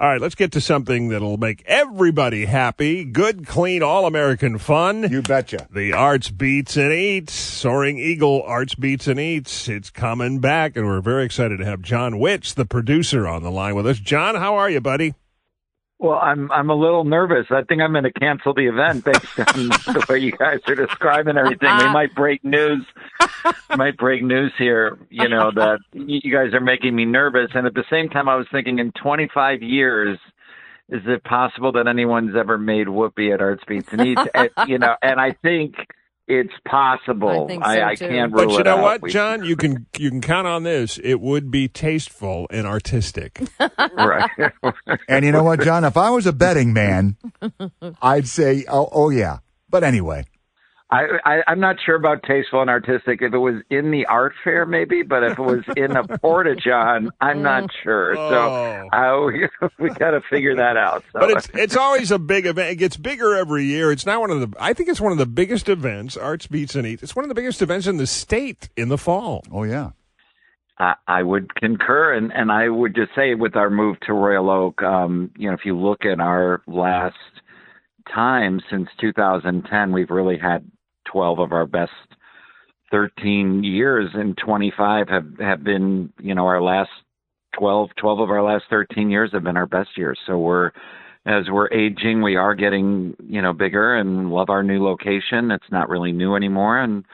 All right, let's get to something that'll make everybody happy. Good, clean, all American fun. You betcha. The Arts Beats and Eats, Soaring Eagle Arts Beats and Eats. It's coming back, and we're very excited to have Jon Witz, the producer, on the line with us. John, how are you, buddy? Well, I'm I'm a little nervous. I think I'm going to cancel the event based on the way you guys are describing everything. We might break news, might break news here. You know that you guys are making me nervous, and at the same time, I was thinking in 25 years, is it possible that anyone's ever made whoopee at Arts Beats and Eats? and, eh, you know, and I think it's possible. I think so, I, too. can't rule But you know out. what, We- Jon? You can you can count on this. It would be tasteful and artistic. right? And you know what, Jon? If I was a betting man, I'd say, oh, oh yeah. But anyway, I, I I'm not sure about tasteful and artistic. If it was in the art fair, maybe, but if it was in a porta john, I'm not sure. Oh. So I, we got to figure that out. So. But it's it's always a big event. It gets bigger every year. It's now one of the I think it's one of the biggest events, Arts Beats and Eats. It's one of the biggest events in the state in the fall. oh yeah. I, I would concur, and and I would just say with our move to Royal Oak, um, you know, if you look at our last time since 2010, we've really had 12 of our best 13 years, and 25 have have been, you know, our last 12 12 of our last 13 years have been our best years. So we're as we're aging, we are getting, you know, bigger and love our new location. It's not really new anymore, and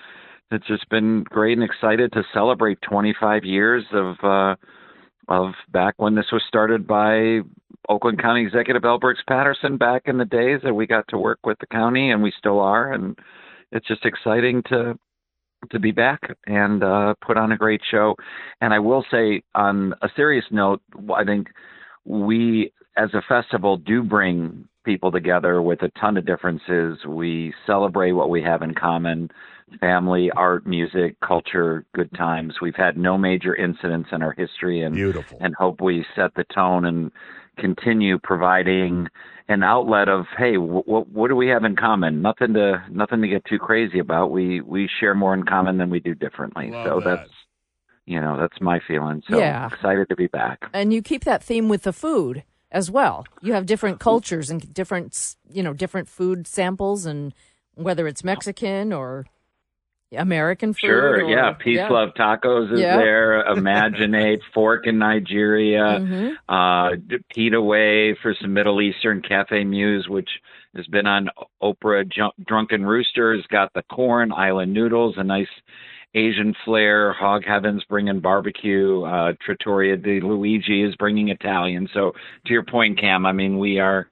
it's just been great and excited to celebrate 25 years of uh, of back when this was started by Oakland County Executive L. Patterson back in the days that we got to work with the county, and we still are, and it's just exciting to to be back and uh, put on a great show. And I will say, on a serious note, I think we as a festival do bring people together with a ton of differences. We celebrate what we have in common family, art, music, culture, good times. We've had no major incidents in our history and Beautiful. and hope we set the tone and continue providing an outlet of hey what what do we have in common nothing to nothing to get too crazy about we we share more in common than we do differently Love so that. that's you know that's my feeling so Yeah. excited to be back And you keep that theme with the food as well. You have different cultures and different, you know, different food samples, and whether it's Mexican or American food. Sure, or- yeah. Peace yeah. Love Tacos is Yeah. there. Imaginate Fork in Nigeria. Mhm. Uh, Pita Way for some Middle Eastern Cafe Muse, which has been on Oprah. Ju- Drunken Rooster's got the corn, island noodles, a nice Asian flair. Hog Heavens bringing barbecue. Uh, Trattoria di Luigi is bringing Italian. So to your point, Kam, I mean, we are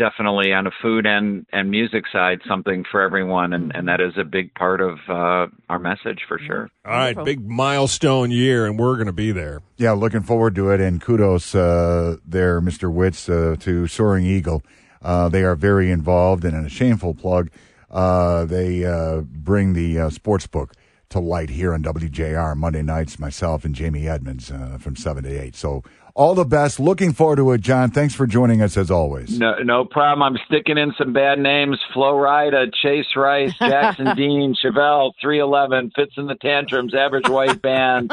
definitely on a food and and music side something for everyone and and that is a big part of uh our message for sure All right, Wonderful. big milestone year, and we're going to be there. Yeah, looking forward to it. And kudos uh, there, Mr. Witz, uh, to Soaring Eagle. Uh, they are very involved, and in a shameful plug, uh, they uh, bring the uh, sports book to light here on WJR Monday nights, myself and Jamie Edmonds uh, from 7 to 8. So all the best. Looking forward to it, Jon. Thanks for joining us as always. no no problem i'm sticking in some bad names flo rida chase rice jackson dean chevelle 311 fitz and the tantrums average white band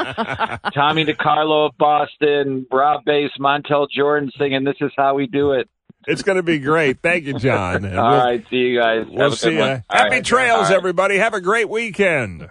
tommy DeCarlo of boston rob base montel jordan singing this is how we do it It's going to be great. Thank you, Jon. And all we'll, right see you guys We'll Have see you. Happy right. trails, All right. everybody. Have a great weekend.